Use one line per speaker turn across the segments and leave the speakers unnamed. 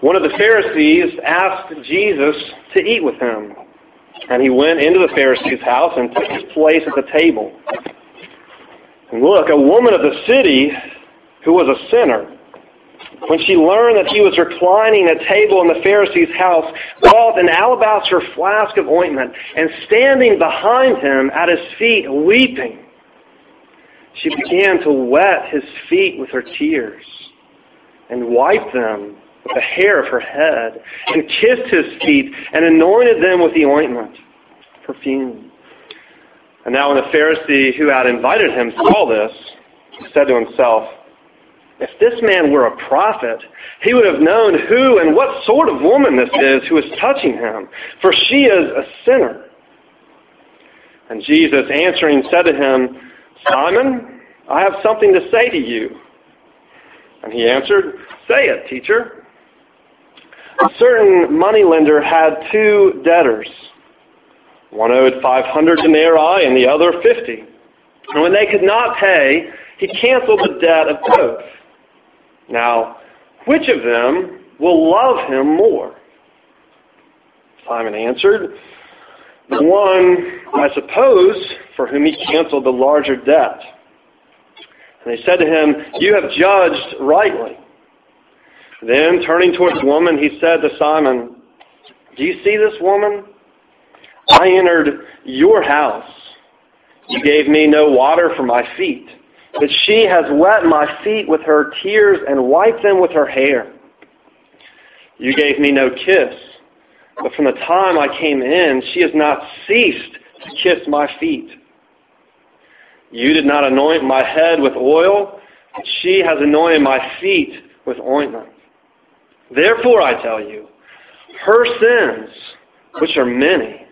One of the Pharisees asked Jesus to eat with him. And he went into the Pharisee's house and took his place at the table. And look, a woman of the city who was a sinner, when she learned that he was reclining at table in the Pharisee's house, brought an alabaster flask of ointment and standing behind him at his feet, weeping, she began to wet his feet with her tears and wipe them with the hair of her head, and kissed his feet, and anointed them with the ointment, perfume. And now when the Pharisee who had invited him saw this, he said to himself, If this man were a prophet, he would have known who and what sort of woman this is who is touching him, for she is a sinner. And Jesus answering said to him, Simon, I have something to say to you. And he answered, Say it, teacher. A certain moneylender had two debtors. One owed 500 denarii and the other 50. And when they could not pay, he canceled the debt of both. Now, which of them will love him more? Simon answered, The one, I suppose, for whom he canceled the larger debt. And they said to him, You have judged rightly. Then, turning towards the woman, he said to Simon, Do you see this woman? I entered your house. You gave me no water for my feet, but she has wet my feet with her tears and wiped them with her hair. You gave me no kiss, but from the time I came in, she has not ceased to kiss my feet. You did not anoint my head with oil, but she has anointed my feet with ointment. Therefore, I tell you, her sins, which are many,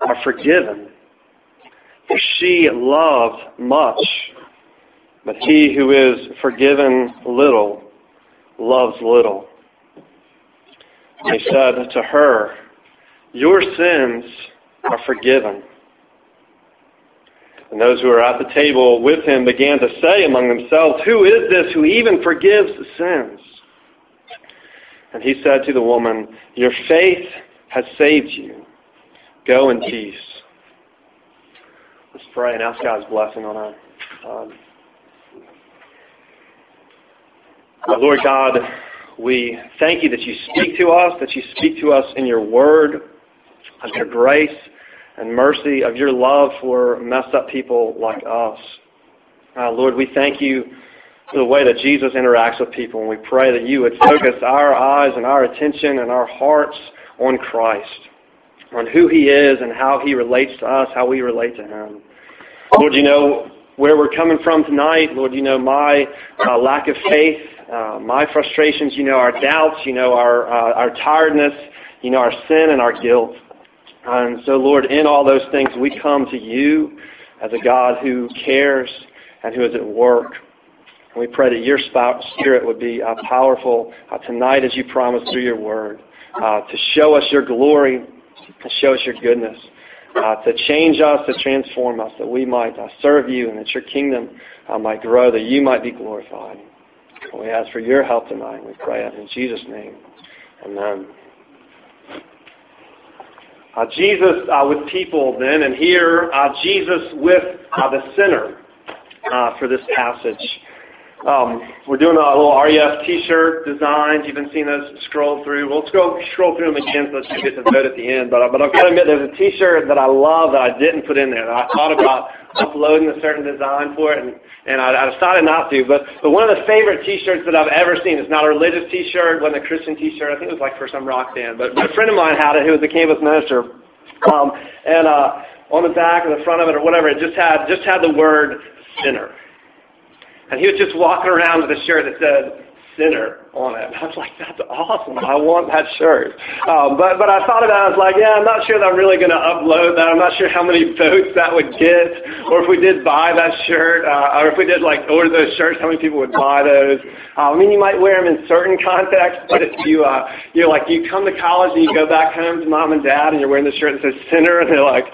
are forgiven. For she loved much, but he who is forgiven little loves little. He said to her, Your sins are forgiven. And those who were at the table with him began to say among themselves, Who is this who even forgives sins? And he said to the woman, Your faith has saved you. Go in peace. Let's pray and ask God's blessing on our um, time. Lord God, we thank you that you speak to us, that you speak to us in your word, of your grace and mercy, of your love for messed up people like us. Uh, Lord, we thank you for the way that Jesus interacts with people. And we pray that you would focus our eyes and our attention and our hearts on Christ, on who he is and how he relates to us, how we relate to him. Lord, you know where we're coming from tonight. Lord, you know my uh, lack of faith, uh, my frustrations, you know our doubts, you know our, uh, our tiredness, you know our sin and our guilt. And so, Lord, in all those things, we come to you as a God who cares and who is at work. And we pray that your spirit would be uh, powerful uh, tonight as you promised through your word uh, to show us your glory, to show us your goodness, uh, to change us, to transform us, that we might uh, serve you and that your kingdom uh, might grow, that you might be glorified. And We ask for your help tonight. We pray it in Jesus' name. Amen. Uh, Jesus uh, with people then, and here uh, Jesus with the sinner for this passage. Um, we're doing a little RUF T-shirt designs. You've been seeing those scroll through. We'll scroll scroll through them again so that you get to vote at the end. But but I've got to admit, there's a T-shirt that I love that I didn't put in there. I thought about uploading a certain design for it, and and I, I decided not to. But but one of the favorite T-shirts that I've ever seen. It's not a religious T-shirt, wasn't a Christian T-shirt. I think it was like for some rock band. But, but a friend of mine had it who was a campus minister, um, and uh, on the back or the front of it or whatever, it just had just had the word sinner. And he was just walking around with a shirt that said sinner on it. I was like, that's awesome. I want that shirt. Um, but, but I thought about it. I was like, yeah, I'm not sure that I'm really going to upload that. I'm not sure how many votes that would get. Or if we did buy that shirt, uh, or if we did like order those shirts, how many people would buy those. Uh, I mean, you might wear them in certain contexts, but if you, uh, you know, like you come to college and you go back home to mom and dad and you're wearing the shirt that says sinner and they're like,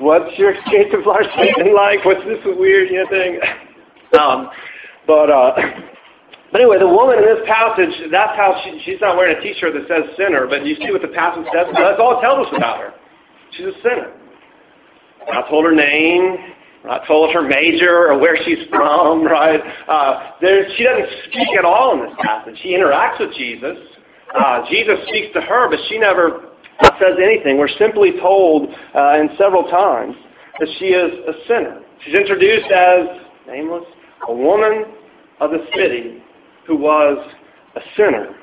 what's your experience of Larson like? What's this weird you know, thing? Um, but uh, But anyway, the woman in this passage, that's how she, she's not wearing a t-shirt that says sinner, but you see what the passage says? That's all it tells us about her. She's a sinner. I told her name, I told her major or where she's from, right? Uh, there, she doesn't speak at all in this passage. She interacts with Jesus. Uh, Jesus speaks to her, but she never says anything. We're simply told uh, in several times that she is a sinner. She's introduced as, nameless, a woman of the city who was a sinner.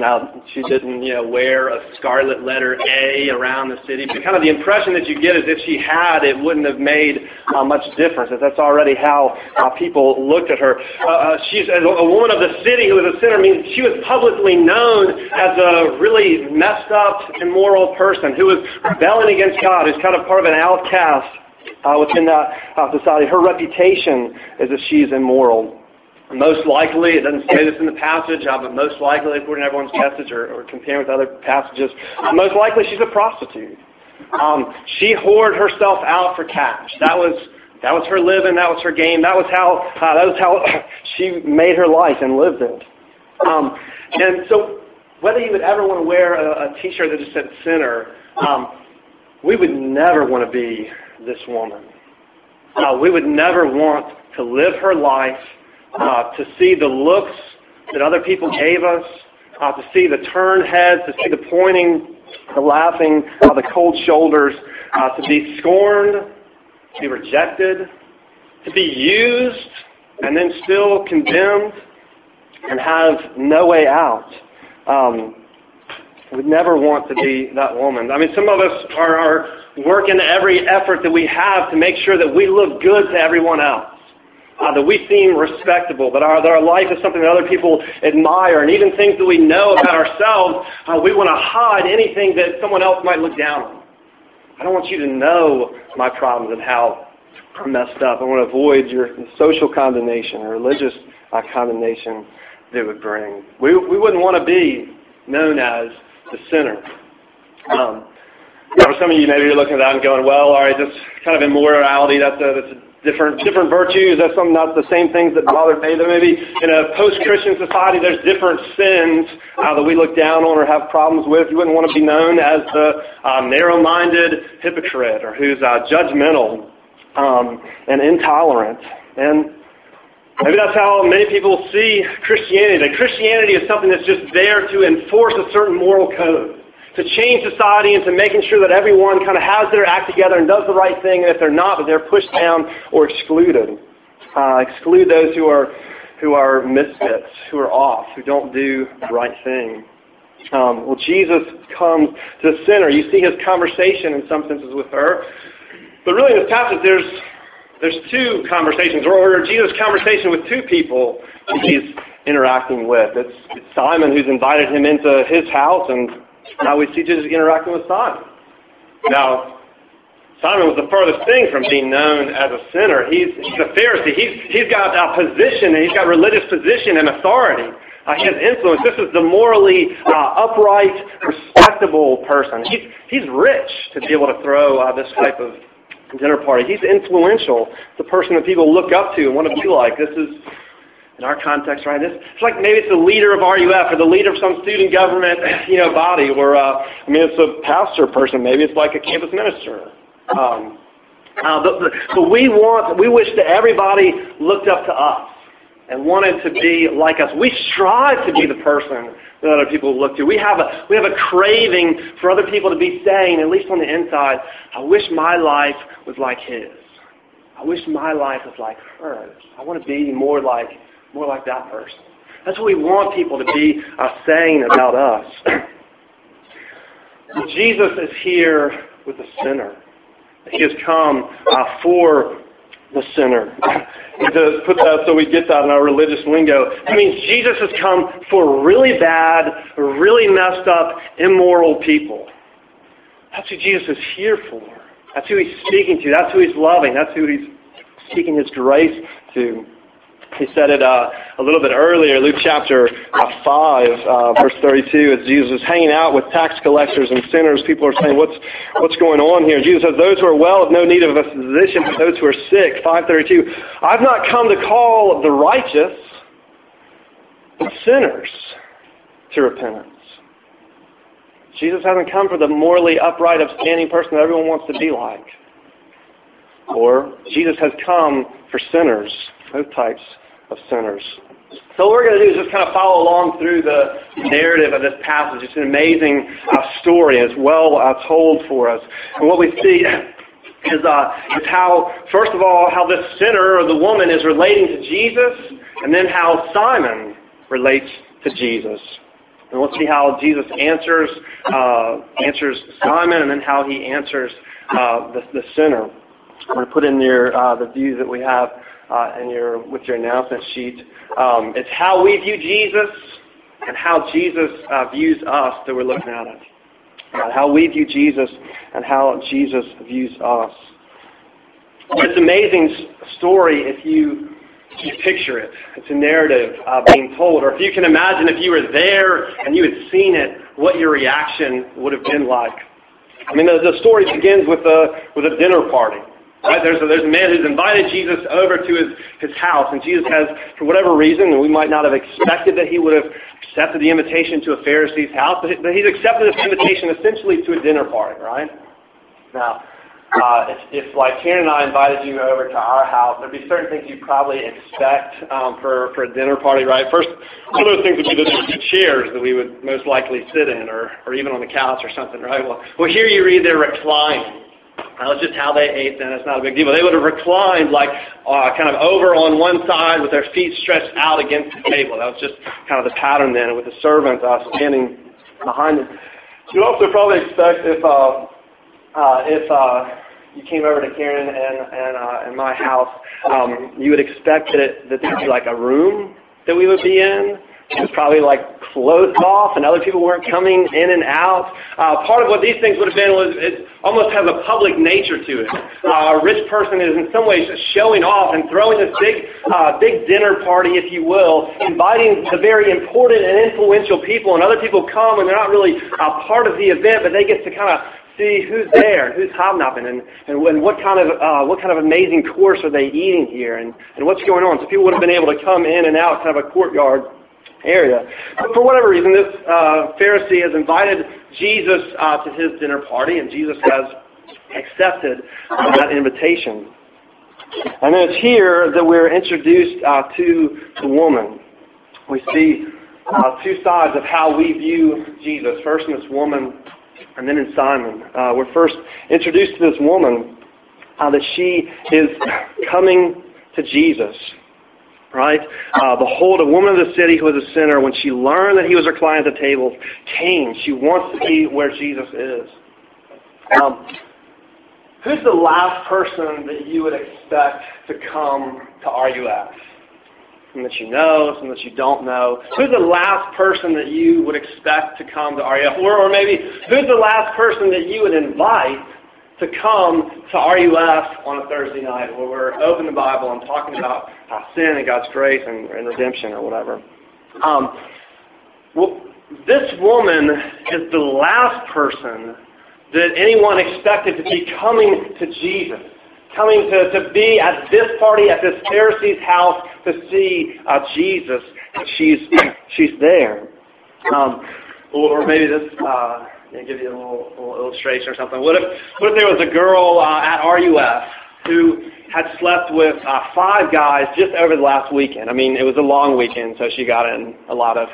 Now, she didn't, you know, wear a scarlet letter A around the city, but kind of the impression that you get is if she had, it wouldn't have made uh, much difference. That that's already how uh, people looked at her. Uh, uh, she's a, a woman of the city who was a sinner. I mean, she was publicly known as a really messed up, immoral person who was rebelling against God, who's kind of part of an outcast uh, within that uh, society. Her reputation is that she's immoral. Most likely, it doesn't say this in the passage, uh, but most likely, according to everyone's message or, or comparing with other passages, most likely she's a prostitute. Um, she hoarded herself out for cash. That was that was her living. That was her game. That was how uh, that was how she made her life and lived it. Um, and so, whether you would ever want to wear a, a T-shirt that just said "sinner," um, we would never want to be this woman. Uh, we would never want to live her life uh, to see the looks that other people gave us, uh, to see the turned heads, to see the pointing, the laughing, uh, the cold shoulders, uh, to be scorned, to be rejected, to be used, and then still condemned and have no way out. Um, we never want to be that woman. I mean, some of us are, are working every effort that we have to make sure that we look good to everyone else uh, that we seem respectable, that our, that our life is something that other people admire, and even things that we know about ourselves, uh, we want to hide anything that someone else might look down on. I don't want you to know my problems and how I'm messed up. I want to avoid your social condemnation or religious uh, condemnation that would bring. We, we wouldn't want to be known as the sinner. Um, for some of you, maybe you're looking at that and going, well, all right, this kind of immorality, that's a, that's a different different virtues. That's some not the same things that bother me. That maybe in a post-Christian society, there's different sins uh, that we look down on or have problems with. You wouldn't want to be known as the uh, narrow-minded hypocrite or who's uh, judgmental um, and intolerant. And maybe that's how many people see Christianity. That Christianity is something that's just there to enforce a certain moral code to change society into making sure that everyone kind of has their act together and does the right thing, and if they're not, that they're pushed down or excluded. Uh, exclude those who are who are misfits, who are off, who don't do the right thing. Um, well, Jesus comes to the sinner. You see his conversation in some senses with her, but really in this passage, there's there's two conversations, or, Jesus' conversation with two people he's interacting with. It's, it's Simon who's invited him into his house, and now we see Jesus interacting with Simon. Now, Simon was the furthest thing from being known as a sinner. He's, he's a Pharisee. He's, he's got a position, and he's got religious position and authority. Uh, he has influence. This is the morally uh, upright, respectable person. He's, he's rich to be able to throw uh, this type of dinner party. He's influential. The person that people look up to and want to be like. This is in our context, right? This, it's like maybe it's the leader of RUF or the leader of some student government, you know, body, or uh, I mean, it's a pastor person. Maybe it's like a campus minister. Um, uh, but, but we want, we wish that everybody looked up to us and wanted to be like us. We strive to be the person that other people look to. We have a we have a craving for other people to be saying, at least on the inside, I wish my life was like his. I wish my life was like hers. I want to be more like more like that person. That's what we want people to be uh, saying about us. Jesus is here with the sinner. He has come uh, for the sinner. to put that so we get that in our religious lingo, it means Jesus has come for really bad, really messed up, immoral people. That's who Jesus is here for. That's who he's speaking to. That's who he's loving. That's who he's seeking his grace to. He said it uh, a little bit earlier, Luke chapter uh, 5, uh, verse 32, as Jesus was hanging out with tax collectors and sinners. People are saying, what's, what's going on here? Jesus says, those who are well have no need of a physician, but those who are sick. 532, I've not come to call the righteous, but sinners to repentance. Jesus hasn't come for the morally upright, upstanding person that everyone wants to be like. Or Jesus has come for sinners, both types of sinners. So what we're going to do is just kind of follow along through the narrative of this passage. It's an amazing uh, story. It's well uh, told for us. And what we see is, uh, is how, first of all, how this sinner or the woman is relating to Jesus, and then how Simon relates to Jesus. And we'll see how Jesus answers uh, answers Simon, and then how he answers uh, the, the sinner. I'm going to put in your uh, the views that we have uh, in your with your announcement sheet. Um, it's how we view Jesus and how Jesus uh, views us that we're looking at it. Uh, how we view Jesus and how Jesus views us. It's an amazing story if you if you picture it. It's a narrative uh, being told. Or if you can imagine if you were there and you had seen it, what your reaction would have been like. I mean, the, the story begins with a, with a dinner party. Right? There's, a, there's a man who's invited Jesus over to his, his house, and Jesus has, for whatever reason, and we might not have expected that he would have accepted the invitation to a Pharisee's house, but he's accepted this invitation essentially to a dinner party, right? Now, uh, if, if, like Karen and I invited you over to our house, there'd be certain things you'd probably expect um, for, for a dinner party, right? First, one of those things would be the, the chairs that we would most likely sit in, or, or even on the couch or something, right? Well, well here you read they're reclining. That was just how they ate then. It's not a big deal. They would have reclined like uh, kind of over on one side with their feet stretched out against the table. That was just kind of the pattern then with the servant uh, standing behind them. You'd also probably expect if uh, uh, if uh, you came over to Karen and and, uh, and my house, um, you would expect that it, that there'd be like a room that we would be in it was probably like closed off, and other people weren't coming in and out. Uh, part of what these things would have been was it almost has a public nature to it. Uh, a rich person is in some ways showing off and throwing this big, uh, big dinner party, if you will, inviting the very important and influential people, and other people come and they're not really uh, part of the event, but they get to kind of see who's there and who's hobnobbing and, and, and what kind of uh, what kind of amazing course are they eating here and, and what's going on. So people would have been able to come in and out kind of a courtyard area. But for whatever reason, this uh, Pharisee has invited Jesus uh, to his dinner party, and Jesus has accepted uh, that invitation. And then it's here that we're introduced uh, to the woman. We see uh, two sides of how we view Jesus. First in this woman, and then in Simon. Uh, we're first introduced to this woman that she is coming to Jesus right? Uh, behold, a woman of the city who was a sinner, when she learned that he was reclining at the table, came. She wants to be where Jesus is. Um, who's the last person that you would expect to come to RUF? Someone that you know, someone that you don't know. Who's the last person that you would expect to come to RUF? Or, or maybe, who's the last person that you would invite to come to RUF on a Thursday night where we're opening the Bible and talking about sin and God's grace and, and redemption or whatever. Um, well, this woman is the last person that anyone expected to be coming to Jesus, coming to, to be at this party at this Pharisee's house to see uh, Jesus. She's she's there, um, or, or maybe this. Uh, give you a little, little illustration or something. What if, what if there was a girl uh, at RUF who had slept with uh, five guys just over the last weekend? I mean, it was a long weekend, so she got in a lot of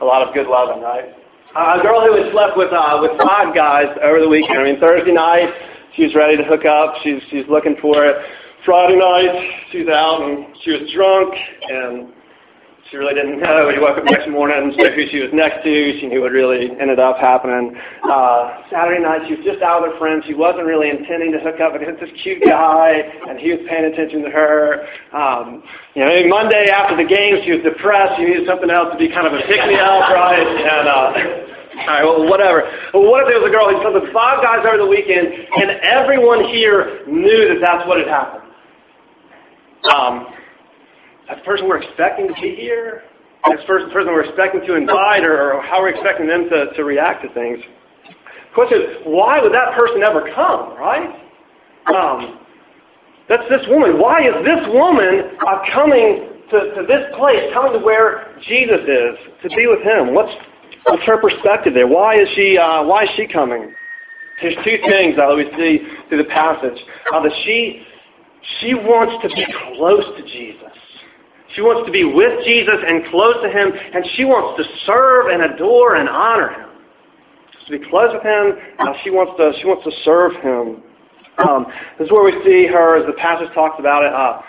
a lot of good loving, right? Uh, a girl who had slept with uh, with five guys over the weekend. I mean, Thursday night she was ready to hook up. She's she's looking for it. Friday night she's out and she was drunk and she really didn't know. You woke up next morning and knew who she was next to. She knew what really ended up happening. Uh, Saturday night, she was just out with her friends. She wasn't really intending to hook up with this cute guy, and he was paying attention to her. Um, you know, Monday after the game, she was depressed. She needed something else to be kind of a pick-me-up, right? And uh, all right, well, whatever. Well, what if there was a girl who slept with five guys over the weekend, and everyone here knew that that's what had happened? Um, the person we're expecting to be here. The person we're expecting to invite or, or how we're expecting them to, to react to things. The question is, why would that person ever come, right? Um, that's this woman. Why is this woman uh, coming to, to this place, coming to where Jesus is, to be with him. What's, what's her perspective there? Why is she, uh, why is she coming? There's two things that we see through the passage. Uh, that she, she wants to be close to Jesus. She wants to be with Jesus and close to Him, and she wants to serve and adore and honor Him. To be close with Him, uh, she wants to she wants to serve Him. Um, this is where we see her, as the passage talks about it, uh,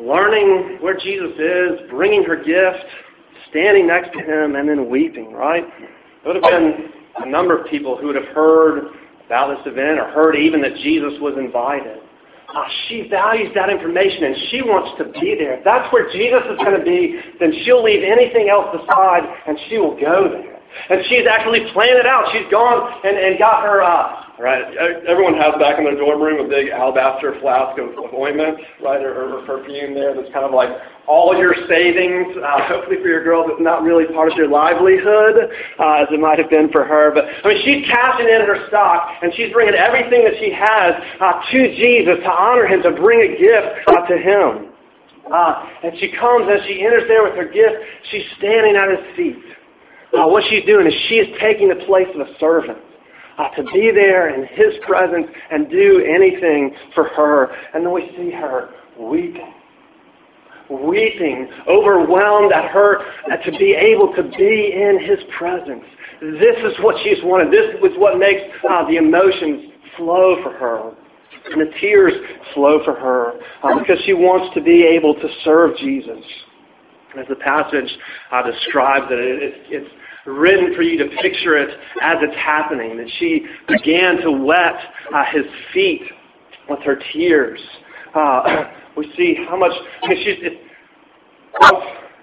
learning where Jesus is, bringing her gift, standing next to Him, and then weeping. Right? There would have been a number of people who would have heard about this event or heard even that Jesus was invited. Uh, she values that information and she wants to be there. If that's where Jesus is going to be, then she'll leave anything else aside and she will go there. And she's actually planned it out. She's gone and, and got her, uh, right, everyone has back in their dorm room a big alabaster flask of, of ointment, right, or, or perfume there that's kind of like all your savings, uh, hopefully for your girls, it's not really part of your livelihood, uh, as it might have been for her. But, I mean, she's cashing in her stock, and she's bringing everything that she has uh, to Jesus to honor him, to bring a gift uh, to him. Uh, and she comes, as she enters there with her gift, she's standing at his feet. Uh, what she's doing is she is taking the place of a servant. Uh, to be there in his presence and do anything for her. And then we see her weeping weeping, overwhelmed at her uh, to be able to be in his presence. This is what she's wanted. This is what makes uh, the emotions flow for her. And the tears flow for her uh, because she wants to be able to serve Jesus. As the passage uh, describes it, it, it's written for you to picture it as it's happening, that she began to wet uh, his feet with her tears. Uh, we see how much she's. It, I've,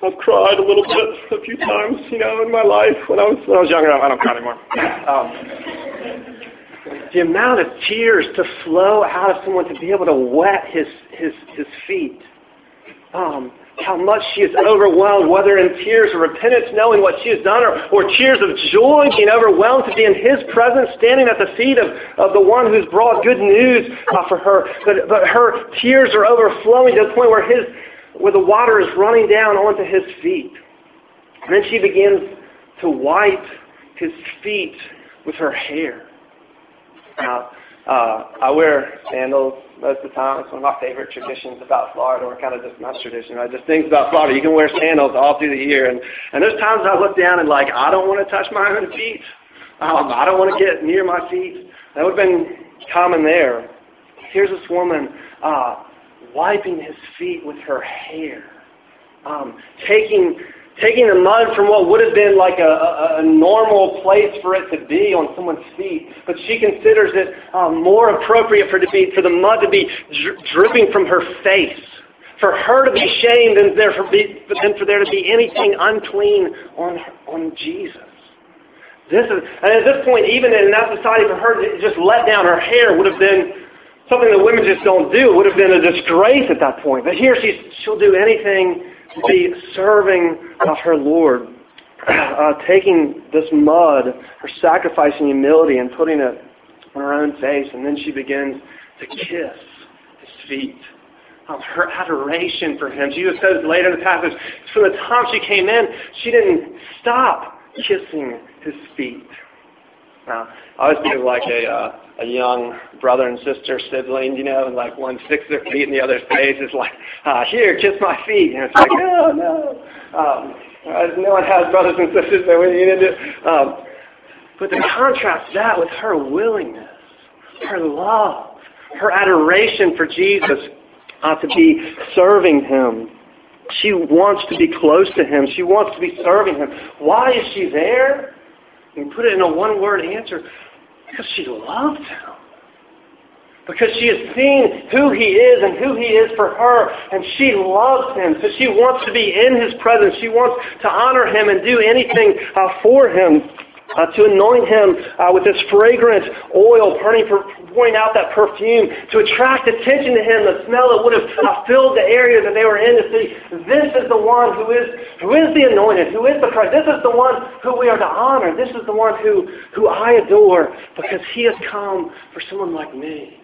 I've cried a little bit a few times, you know, in my life when I was when I was younger. I don't cry anymore. Um, the amount of tears to flow out of someone to be able to wet his his his feet. Um, how much she is overwhelmed, whether in tears of repentance, knowing what she has done, or, or tears of joy, being overwhelmed to be in His presence, standing at the feet of, of the one who's brought good news uh, for her. But, but her tears are overflowing to the point where, his, where the water is running down onto His feet. And then she begins to wipe His feet with her hair. Now, uh, I wear sandals most of the time. It's one of my favorite traditions about Florida, or kind of just not tradition, right? Just things about Florida. You can wear sandals all through the year, and and there's times I look down and like I don't want to touch my own feet. Um, I don't want to get near my feet. That would have been common there. Here's this woman uh, wiping his feet with her hair, um, taking taking the mud from what would have been like a, a, a, normal place for it to be on someone's feet, but she considers it um, more appropriate for, to be, for the mud to be dri- dripping from her face, for her to be shamed than, there for be, than for there to be anything unclean on, on Jesus. This is, and at this point, even in that society, for her to just let down her hair would have been something that women just don't do. It would have been a disgrace at that point. But here she's, she'll do anything be serving of her Lord, uh, taking this mud, her sacrificing humility, and putting it on her own face, and then she begins to kiss his feet. Um, her adoration for him. Jesus says later in the passage, from the time she came in, she didn't stop kissing his feet. Now, I always think of like a uh, a young brother and sister sibling, you know, and like one sticks their feet in the other's face. It's like, uh, here, kiss my feet. And it's like, no, no. Um, uh, no one has brothers and sisters that we need to. Um, but to contrast that with her willingness, her love, her adoration for Jesus uh, to be serving him. She wants to be close to him. She wants to be serving him. Why is she there? You put it in a one-word answer. Because she loves him. Because she has seen who he is and who he is for her, and she loves him. So she wants to be in his presence. She wants to honor him and do anything uh, for him uh, to anoint him uh, with this fragrant oil, pouring, pouring out that perfume, to attract attention to him, the smell that would have filled the area that they were in to see, this is the one who is, who is the anointed, who is the Christ. This is the one who we are to honor. This is the one who, who I adore because he has come for someone like me.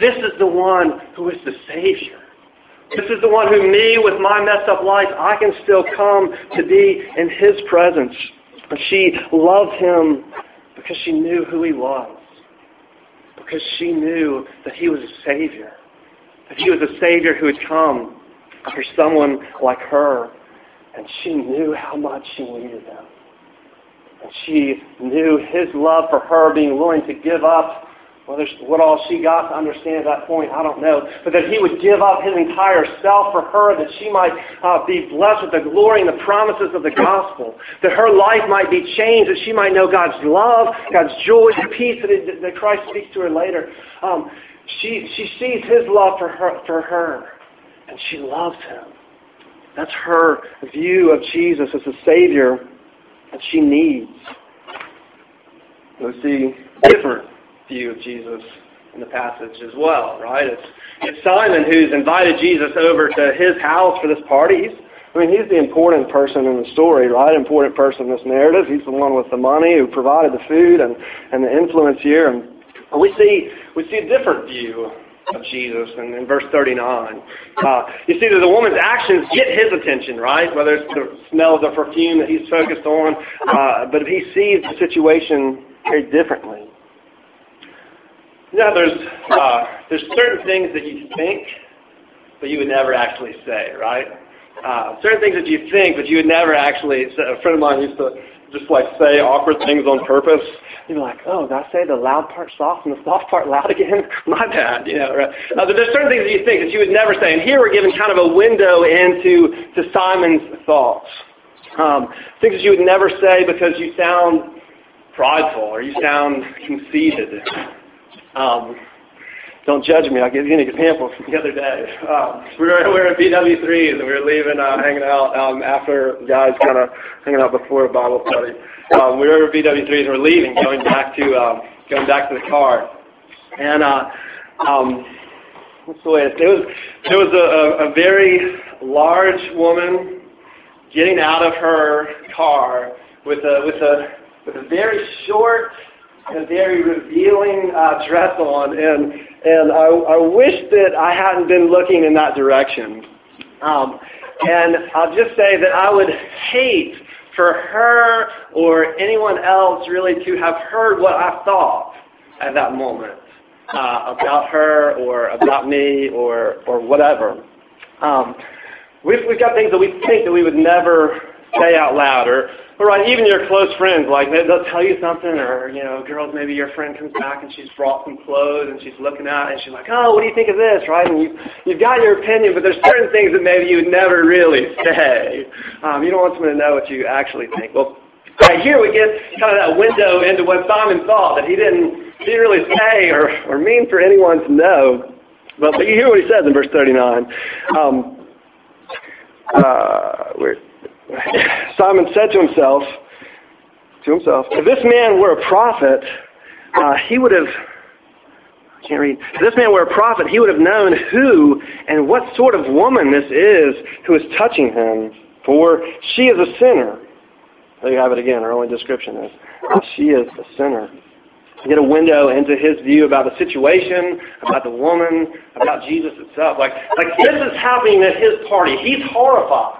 This is the one who is the Savior. This is the one who me, with my messed up life, I can still come to be in his presence. And she loved him because she knew who he was. Because she knew that he was a Savior. That he was a Savior who had come for someone like her. And she knew how much she needed him. And she knew his love for her, being willing to give up whether what all she got to understand at that point, I don't know. But that he would give up his entire self for her, that she might uh, be blessed with the glory and the promises of the gospel. That her life might be changed, that she might know God's love, God's joy, the peace that, it, that Christ speaks to her later. Um, she, she sees his love for her, for her, and she loves him. That's her view of Jesus as a Savior that she needs. We see different view of Jesus in the passage as well, right? It's, it's Simon who's invited Jesus over to his house for this party. He's, I mean, he's the important person in the story, right? Important person in this narrative. He's the one with the money who provided the food and, and the influence here. And we see, we see a different view of Jesus in, in verse 39. Uh, you see that the woman's actions get his attention, right? Whether it's the smell of the perfume that he's focused on, uh, but he sees the situation very differently. Know, there's uh, there's certain things that you think, but you would never actually say, right? Uh, certain things that you think, but you would never actually. A friend of mine used to just like say awkward things on purpose. You'd be like, oh, did I say the loud part soft and the soft part loud again? My bad, you know. Right? Uh, there's certain things that you think that you would never say, and here we're given kind of a window into to Simon's thoughts. Um, things that you would never say because you sound prideful or you sound conceited. Um, don't judge me. I'll give you an example from the other day. Um, we, were, we were at BW3s and we were leaving, uh, hanging out um, after guys kind of hanging out before a Bible study. Um, we were at BW3s and we're leaving, going back to um, going back to the car. And uh, um, what's the way? It was there was a, a, a very large woman getting out of her car with a with a with a very short a very revealing uh, dress on, and and I, I wish that I hadn't been looking in that direction. Um, and I'll just say that I would hate for her or anyone else really to have heard what I thought at that moment uh, about her or about me or or whatever. Um, we've, we've got things that we think that we would never say out loud or but right, even your close friends, like they'll tell you something, or you know, girls, maybe your friend comes back and she's brought some clothes and she's looking at it and she's like, oh, what do you think of this, right? And you you've got your opinion, but there's certain things that maybe you would never really say. Um, you don't want someone to know what you actually think. Well, right here we get kind of that window into what Simon thought that he didn't he didn't really say or or mean for anyone to know. But, but you hear what he says in verse 39. Um, uh, where Simon said to himself, to himself, if this man were a prophet, uh, he would have, I can't read, if this man were a prophet, he would have known who and what sort of woman this is who is touching him, for she is a sinner. There you have it again, our only description is, she is a sinner. get a window into his view about the situation, about the woman, about Jesus itself. Like, like this is happening at his party. He's horrified.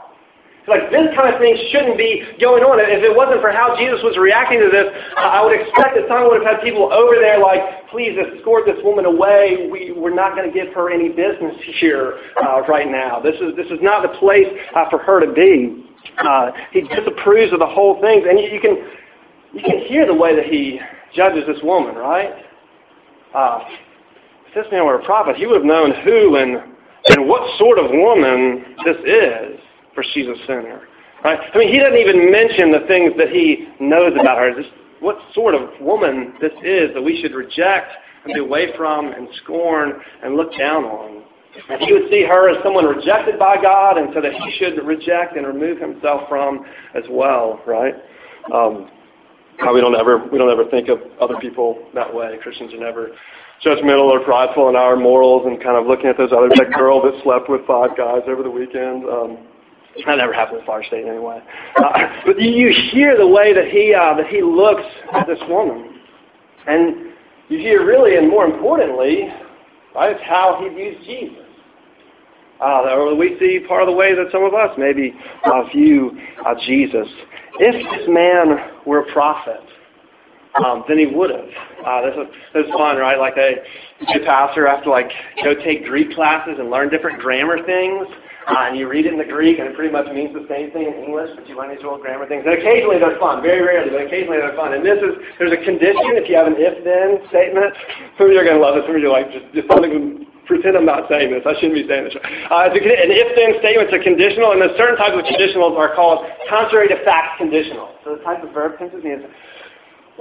Like this kind of thing shouldn't be going on. If it wasn't for how Jesus was reacting to this, I would expect that someone would have had people over there like, please escort this woman away. We, we're not going to give her any business here uh, right now. This is, this is not the place uh, for her to be. Uh, he disapproves of the whole thing. And you, you, can, you can hear the way that he judges this woman, right? Uh, if this man were a prophet, he would have known who and, and what sort of woman this is for she's a sinner. Right? I mean, he doesn't even mention the things that he knows about her. Just what sort of woman this is that we should reject and be away from and scorn and look down on. And he would see her as someone rejected by God, and so that he should reject and remove himself from as well. Right? Um, how we don't ever we don't ever think of other people that way. Christians are never judgmental or prideful in our morals and kind of looking at those others. That girl that slept with five guys over the weekend. Um, that never happened with Florida State anyway. Uh, but you hear the way that he uh, that he looks at this woman, and you hear really, and more importantly, right, it's how he views Jesus. Uh, or we see part of the way that some of us maybe uh, view uh, Jesus. If this man were a prophet, um, then he would have. Uh, this, was, this was fun, right? Like a, a pastor have to like go take Greek classes and learn different grammar things. Uh, and you read it in the Greek, and it pretty much means the same thing in English, but you learn these little grammar things. And occasionally they're fun, very rarely, but occasionally they're fun. And this is, there's a condition if you have an if-then statement. Some of you are going to love it. Some of you are like, just, just don't even pretend I'm not saying this. I shouldn't be saying this. Uh, an if-then statement. It's a conditional, and there's certain types of conditionals are called contrary to fact conditional. So the type of verb tenses means,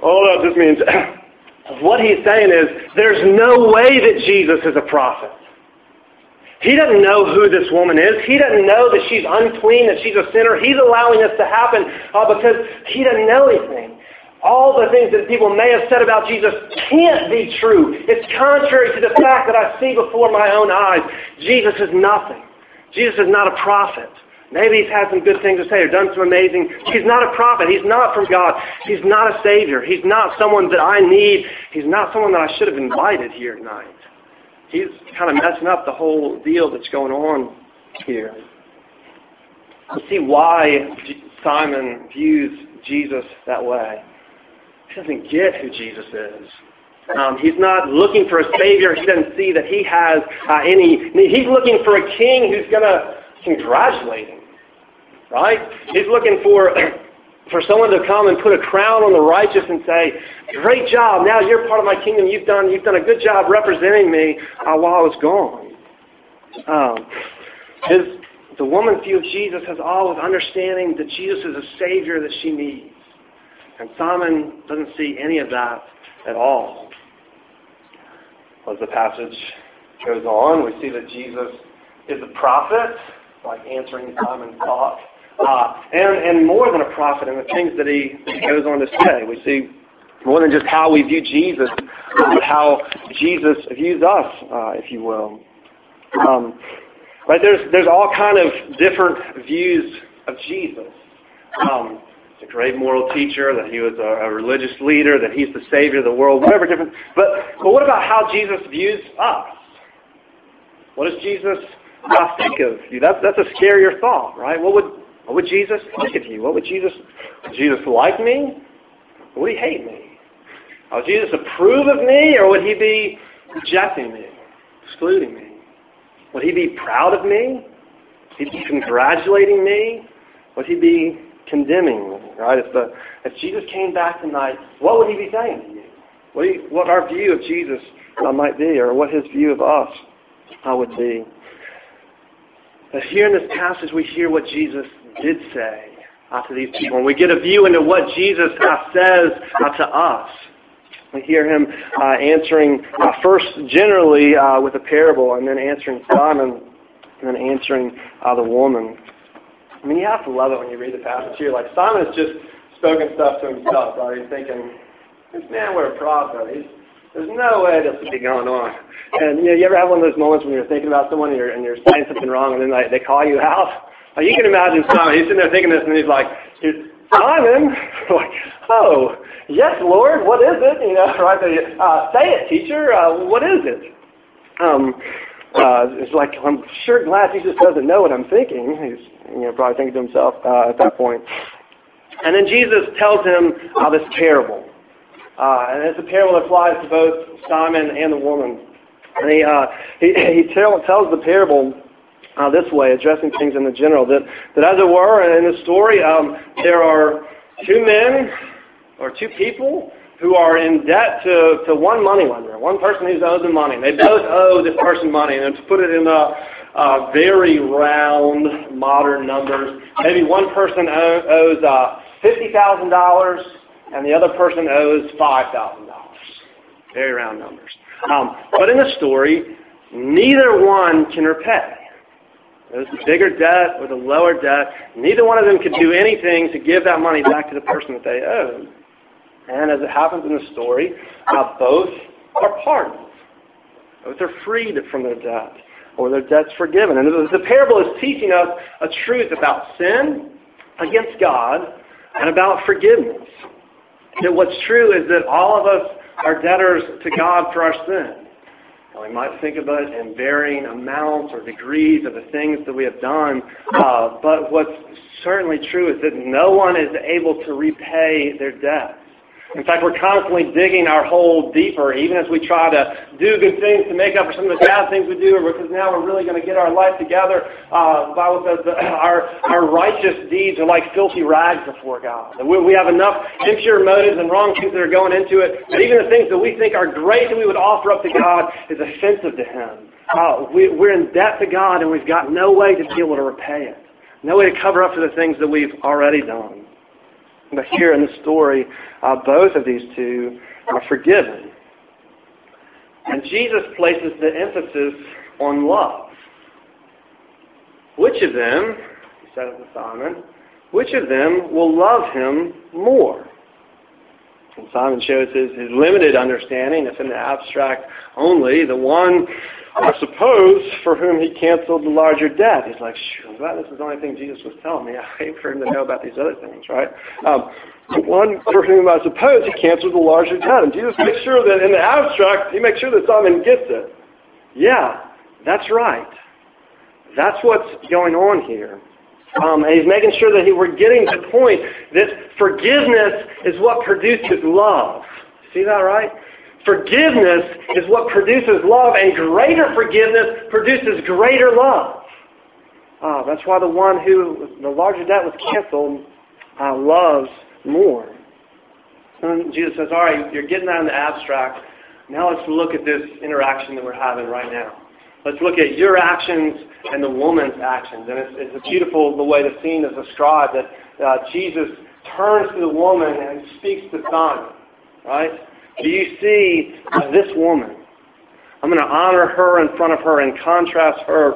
all that just means, what he's saying is, there's no way that Jesus is a prophet. He doesn't know who this woman is. He doesn't know that she's unclean, that she's a sinner. He's allowing this to happen uh, because he doesn't know anything. All the things that people may have said about Jesus can't be true. It's contrary to the fact that I see before my own eyes. Jesus is nothing. Jesus is not a prophet. Maybe he's had some good things to say or done some amazing. He's not a prophet. He's not from God. He's not a savior. He's not someone that I need. He's not someone that I should have invited here tonight he's kind of messing up the whole deal that's going on here. We see why Simon views Jesus that way. He doesn't get who Jesus is. Um, he's not looking for a savior. He doesn't see that he has uh, any. He's looking for a king who's going to congratulate him, right? He's looking for for someone to come and put a crown on the righteous and say, "Great job! Now you're part of my kingdom. You've done you've done a good job representing me uh, while I was gone." Um, his the woman's view Jesus has all with understanding that Jesus is a Savior that she needs, and Simon doesn't see any of that at all. As the passage goes on, we see that Jesus is a prophet, like answering Simon's thought. Uh, and, and more than a prophet in the things that he goes on to say. We see more than just how we view Jesus, but how Jesus views us, uh, if you will. Um, right? There's, there's all kind of different views of Jesus. Um, he's a great moral teacher, that he was a, a religious leader, that he's the savior of the world, whatever different. But, but what about how Jesus views us? What does Jesus uh, think of you? That's, that's a scarier thought, right? What would what would Jesus think of you? What would Jesus, would Jesus like me? Or would he hate me? Would Jesus approve of me or would he be rejecting me, excluding me? Would he be proud of me? Would he be congratulating me? Would he be condemning me? Right? If, the, if Jesus came back tonight, what would he be saying to you? What, you, what our view of Jesus uh, might be, or what his view of us uh, would be. But here in this passage, we hear what Jesus did say uh, to these people. And we get a view into what Jesus uh, says uh, to us. We hear him uh, answering uh, first generally uh, with a parable, and then answering Simon, and then answering the woman. I mean, you have to love it when you read the passage here. Like Simon has just spoken stuff to himself, right? He's thinking, "This man were a prophet. He's, there's no way this would be going on." And you know, you ever have one of those moments when you're thinking about someone and you're, and you're saying something wrong, and then they, they call you out? You can imagine Simon. He's sitting there thinking this, and he's like, Simon, like, oh, yes, Lord, what is it? You know, right? Uh, say it, teacher. Uh, what is it? Um, uh, it's like I'm sure glad Jesus doesn't know what I'm thinking. He's you know probably thinking to himself uh, at that point. And then Jesus tells him uh, this parable, uh, and it's a parable that applies to both Simon and the woman. And he uh, he, he tell, tells the parable uh, this way, addressing things in the general. That, that as it were, in the story, um, there are two men or two people who are in debt to, to one moneylender, one person who's owed them money. They both owe this person money. And to put it in a, very round, modern numbers, maybe one person owes uh, $50,000 and the other person owes $5,000. Very round numbers. Um, but in the story, neither one can repay. It was the bigger debt or the lower debt. Neither one of them could do anything to give that money back to the person that they owed. And as it happens in the story, uh, both are pardoned. Both are freed from their debt, or their debt's forgiven. And the, parable is teaching us a truth about sin against God and about forgiveness. That what's true is that all of us are debtors to God for our sin. And we might think about it in varying amounts or degrees of the things that we have done. Uh, but what's certainly true is that no one is able to repay their debts. In fact, we're constantly digging our hole deeper, even as we try to do good things to make up for some of the bad things we do, because now we're really going to get our life together. Uh, the Bible says that our, our righteous deeds are like filthy rags before God. That we, we have enough impure motives and wrong things that are going into it, that even the things that we think are great that we would offer up to God is offensive to Him. Uh, we, we're in debt to God, and we've got no way to be able to repay it. No way to cover up for the things that we've already done. But here in the story, uh, both of these two are forgiven. And Jesus places the emphasis on love. Which of them, he says to Simon, which of them will love him more? And Simon shows his, his limited understanding, if in the abstract only, the one I suppose for whom he canceled the larger debt. He's like, sure, glad this is the only thing Jesus was telling me. I hate for him to know about these other things, right? Um, one for whom I suppose he canceled the larger debt. And Jesus makes sure that in the abstract, he makes sure that Simon gets it. Yeah, that's right. That's what's going on here. Um, and he's making sure that he, we're getting to the point that forgiveness is what produces love. See that right? Forgiveness is what produces love, and greater forgiveness produces greater love. Uh, that's why the one who the larger debt was canceled uh, loves more. And Jesus says, all right, you're getting that in the abstract. Now let's look at this interaction that we're having right now. Let's look at your actions and the woman's actions. And it's, it's beautiful the way the scene is described that uh, Jesus turns to the woman and speaks to Simon. Right? Do you see this woman? I'm going to honor her in front of her and contrast her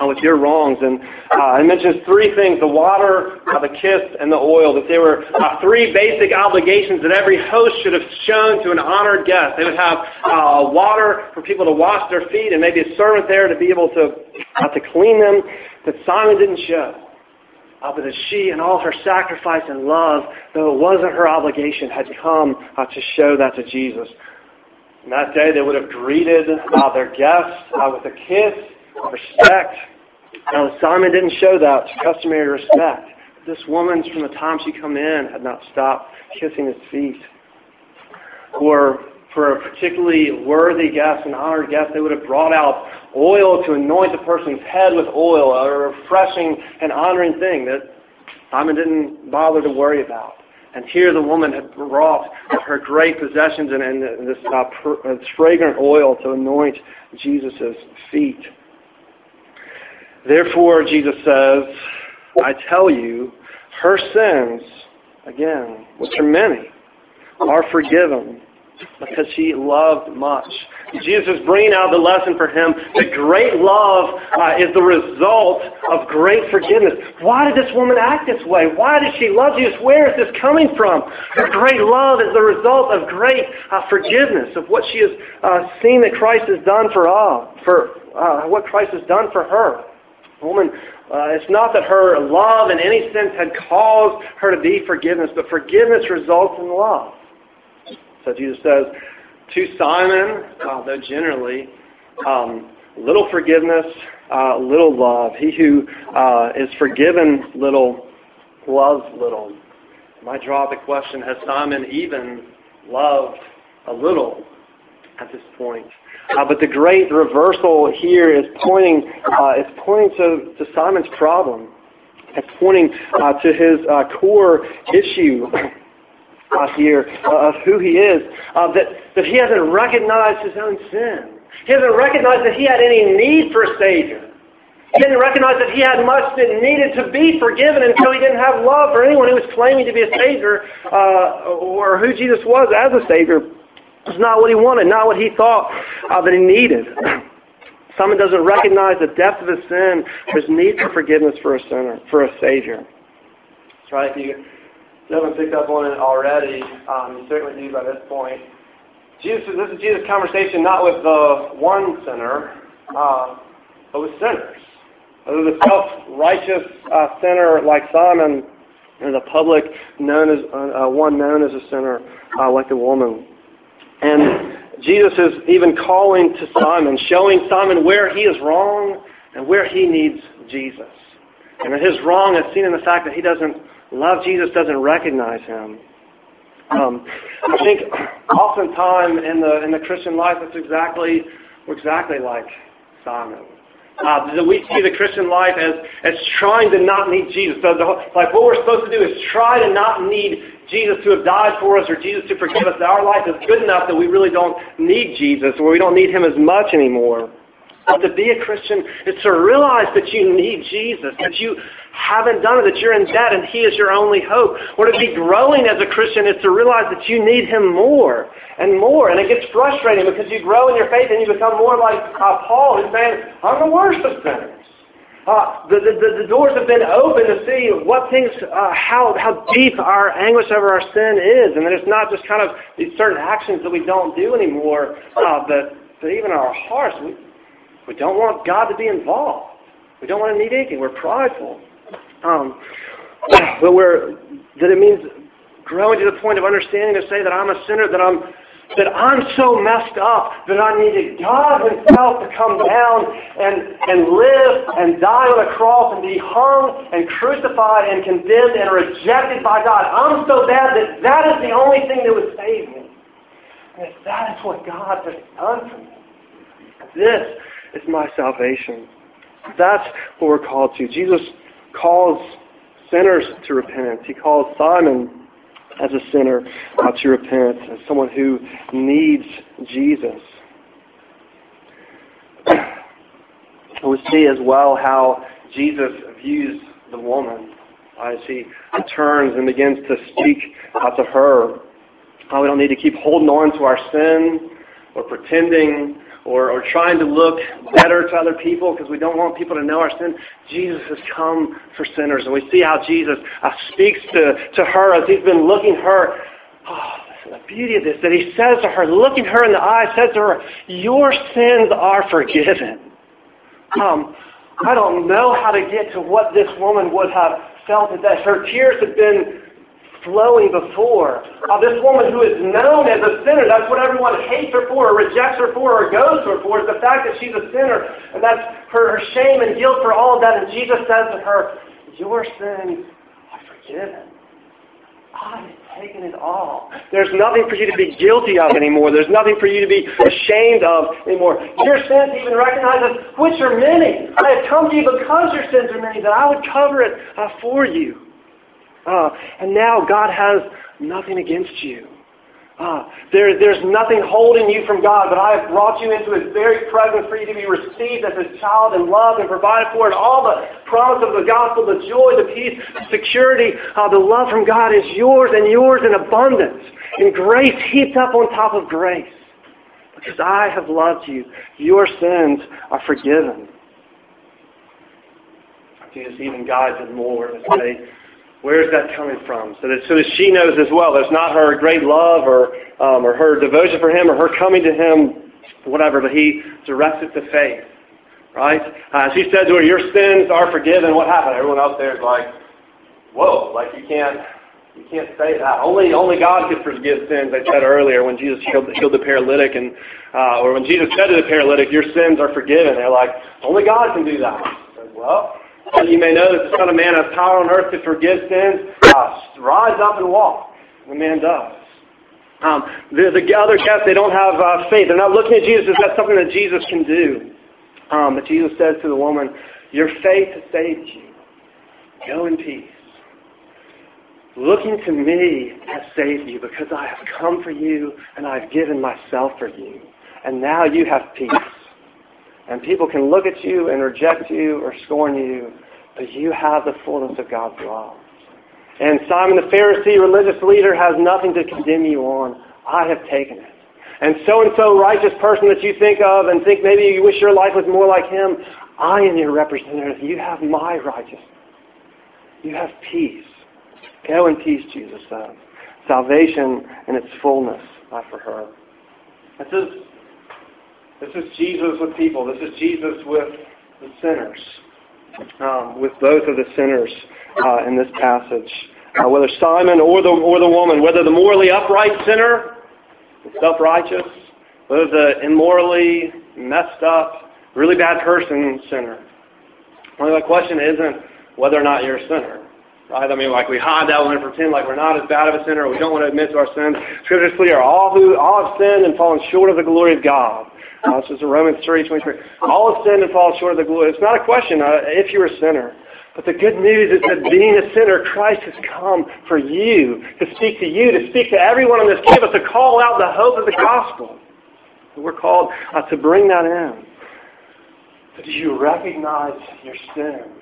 uh, with your wrongs. And uh, it mentions three things, the water, uh, the kiss, and the oil, that they were uh, three basic obligations that every host should have shown to an honored guest. They would have uh, water for people to wash their feet and maybe a servant there to be able to, uh, to clean them that Simon didn't show. Uh, but that she and all her sacrifice and love, though it wasn't her obligation, had come uh, to show that to Jesus. And that day they would have greeted uh, their guests uh, with a kiss respect. Now Simon didn't show that customary respect. This woman, from the time she come in, had not stopped kissing his feet. Or for a particularly worthy guest, an honored guest, they would have brought out oil to anoint the person's head with oil, a refreshing and honoring thing that Simon didn't bother to worry about. And here the woman had brought her great possessions and, and this, uh, pr- this fragrant oil to anoint Jesus' feet. Therefore, Jesus says, I tell you, her sins, again, which are many, are forgiven because she loved much. Jesus is bringing out the lesson for him that great love uh, is the result of great forgiveness. Why did this woman act this way? Why did she love Jesus? Where is this coming from? Her great love is the result of great uh, forgiveness, of what she has uh, seen that Christ has done for all, for uh, what Christ has done for her. Woman, uh, it's not that her love in any sense had caused her to be forgiveness, but forgiveness results in love. So Jesus says to Simon, uh, though generally, um, little forgiveness, uh, little love. He who uh, is forgiven little loves little. Might draw the question, has Simon even loved a little at this point? Uh, but the great reversal here is pointing, uh, is pointing to, to Simon's problem. It's pointing uh, to his uh, core issue here uh, of who he is, uh, that, that he hasn't recognized his own sin. He hasn't recognized that he had any need for a Savior. He didn't recognize that he had much that needed to be forgiven until he didn't have love for anyone who was claiming to be a Savior uh, or who Jesus was as a Savior. It's not what he wanted, not what he thought uh, that he needed. Someone doesn't recognize the depth of his sin, his need for forgiveness for a sinner, for a Savior. That's right. You, you haven't picked up on it already, um, you certainly do by this point. Jesus, this is Jesus' conversation not with the one sinner, uh, but with sinners. Whether the self-righteous uh, sinner like Simon, or the public known as uh, uh one known as a sinner uh, like the woman. And Jesus is even calling to Simon, showing Simon where he is wrong and where he needs Jesus. And his wrong is seen in the fact that he doesn't love Jesus, doesn't recognize him. Um, I think oftentimes in the in the Christian life, it's exactly we're exactly like Simon. Uh, we see the Christian life as, as trying to not need Jesus. So the, like what we're supposed to do is try to not need Jesus to have died for us or Jesus to forgive us. Our life is good enough that we really don't need Jesus or we don't need Him as much anymore. But to be a Christian is to realize that you need Jesus, that you haven't done it, that you're in debt and He is your only hope. Or to be growing as a Christian is to realize that you need Him more and more. And it gets frustrating because you grow in your faith and you become more like uh, Paul who's saying, I'm the worst of sinners. Uh, the, the, the doors have been open to see what things, uh, how, how deep our anguish over our sin is. And that it's not just kind of these certain actions that we don't do anymore, uh, but, but even our hearts. We, we don't want God to be involved. We don't want to need anything. We're prideful. Um, but we're, that it means growing to the point of understanding to say that I'm a sinner, that I'm that I'm so messed up that I needed God Himself to come down and, and live and die on a cross and be hung and crucified and condemned and rejected by God. I'm so bad that that is the only thing that would save me. And that is what God has done for me. This is my salvation. That's what we're called to. Jesus calls sinners to repentance. He calls Simon as a sinner uh, to repent, as someone who needs Jesus. we see as well how Jesus views the woman as he turns and begins to speak uh, to her. How we don't need to keep holding on to our sin or pretending or, or trying to look better to other people because we don't want people to know our sin. Jesus has come for sinners. And we see how Jesus uh, speaks to, to her as he's been looking her. Oh, the beauty of this, that he says to her, looking her in the eye, says to her, Your sins are forgiven. Um, I don't know how to get to what this woman would have felt at that. Her tears had been flowing before. Uh, this woman who is known as a sinner, that's what everyone hates her for, or rejects her for, or goes to her for, is the fact that she's a sinner. And that's her, her shame and guilt for all of that. And Jesus says to her, Your sins are forgiven. I have taken it all. There's nothing for you to be guilty of anymore. There's nothing for you to be ashamed of anymore. Your sins even recognize as which are many. I have come to you because your sins are many, that I would cover it uh, for you. Uh, and now God has nothing against you. Uh, there, there's nothing holding you from God, but I have brought you into His very presence for you to be received as His child and loved and provided for. And all the promise of the gospel, the joy, the peace, the security, uh, the love from God is yours and yours in abundance. And grace heaped up on top of grace. Because I have loved you. Your sins are forgiven. Jesus even guides it more to say, where is that coming from? So that, so that she knows as well. There's not her great love or, um, or her devotion for him or her coming to him, whatever, but he directs it to faith. Right? Uh, she said to her, your sins are forgiven. What happened? Everyone else there is like, whoa, like you can't, you can't say that. Only, only God can forgive sins. I said earlier when Jesus healed, healed the paralytic, and uh, or when Jesus said to the paralytic, "Your sins are forgiven." They're like, only God can do that. Said, well, and you may know that the Son of Man has power on earth to forgive sins. Uh, rise up and walk. The man does. Um, the, the other guests, they don't have uh, faith. They're not looking at Jesus as that's something that Jesus can do. Um, but Jesus says to the woman, Your faith has saved you. Go in peace. Looking to me has saved you because I have come for you and I've given myself for you. And now you have peace. And people can look at you and reject you or scorn you, but you have the fullness of God's love. And Simon the Pharisee, religious leader, has nothing to condemn you on. I have taken it. And so-and-so righteous person that you think of and think maybe you wish your life was more like him, I am your representative. You have my righteousness. You have peace. Go in peace, Jesus says. Salvation in its fullness, not for her. This is this is Jesus with people. This is Jesus with the sinners, um, with both of the sinners uh, in this passage. Uh, whether Simon or the, or the woman, whether the morally upright sinner, the self-righteous, whether the immorally messed up, really bad person sinner. Only the question isn't whether or not you're a sinner. Right? I mean, like we hide that one and pretend like we're not as bad of a sinner, we don't want to admit to our sins. Scripture is clear: all who all have sinned and fallen short of the glory of God. Uh, this is Romans three twenty three. All have sinned and fallen short of the glory. It's not a question uh, if you're a sinner. But the good news is that being a sinner, Christ has come for you, to speak to you, to speak to everyone on this campus, to call out the hope of the gospel. We're called uh, to bring that in. But do you recognize your sin?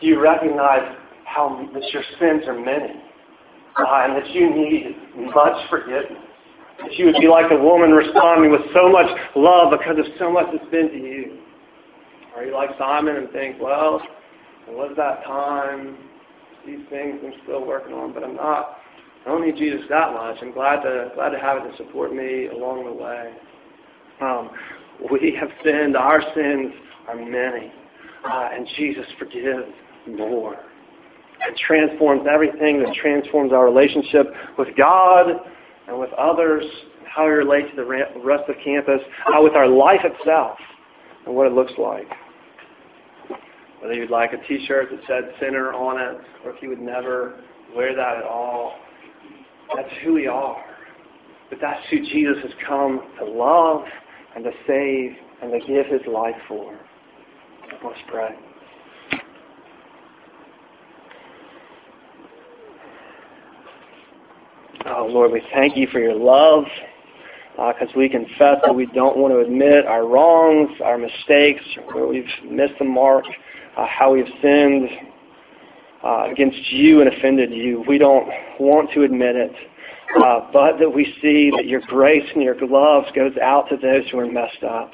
Do you recognize how that your sins are many uh, and that you need much forgiveness? That you would be like a woman responding with so much love because of so much that's been to you. Are you like Simon and think, well, it was that time, these things I'm still working on, but I'm not. I don't need Jesus that much. I'm glad to glad to have it to support me along the way. Um, we have sinned. Our sins are many, uh, and Jesus forgives more. It transforms everything. That transforms our relationship with God and with others, how we relate to the rest of campus, how with our life itself, and what it looks like. Whether you'd like a T-shirt that said "sinner" on it, or if you would never wear that at all, that's who we are. But that's who Jesus has come to love and to save and to give his life for. Let's pray. Oh, Lord, we thank you for your love because uh, we confess that we don't want to admit our wrongs, our mistakes, where we've missed the mark, uh, how we've sinned uh, against you and offended you. We don't want to admit it, uh, but that we see that your grace and your love goes out to those who are messed up.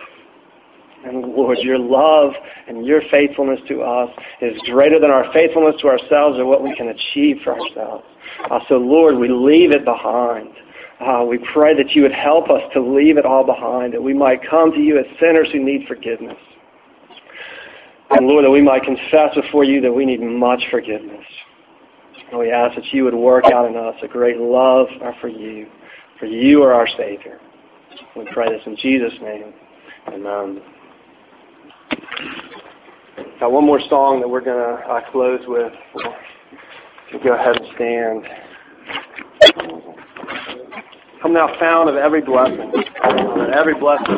And Lord, your love and your faithfulness to us is greater than our faithfulness to ourselves or what we can achieve for ourselves. Uh, so, Lord, we leave it behind. Uh, we pray that you would help us to leave it all behind, that we might come to you as sinners who need forgiveness. And Lord, that we might confess before you that we need much forgiveness. And we ask that you would work out in us a great love for you, for you are our Savior. We pray this in Jesus' name. Amen. Got one more song that we're going to uh, close with. We'll go ahead and stand. Come now, fount of every blessing, every blessing.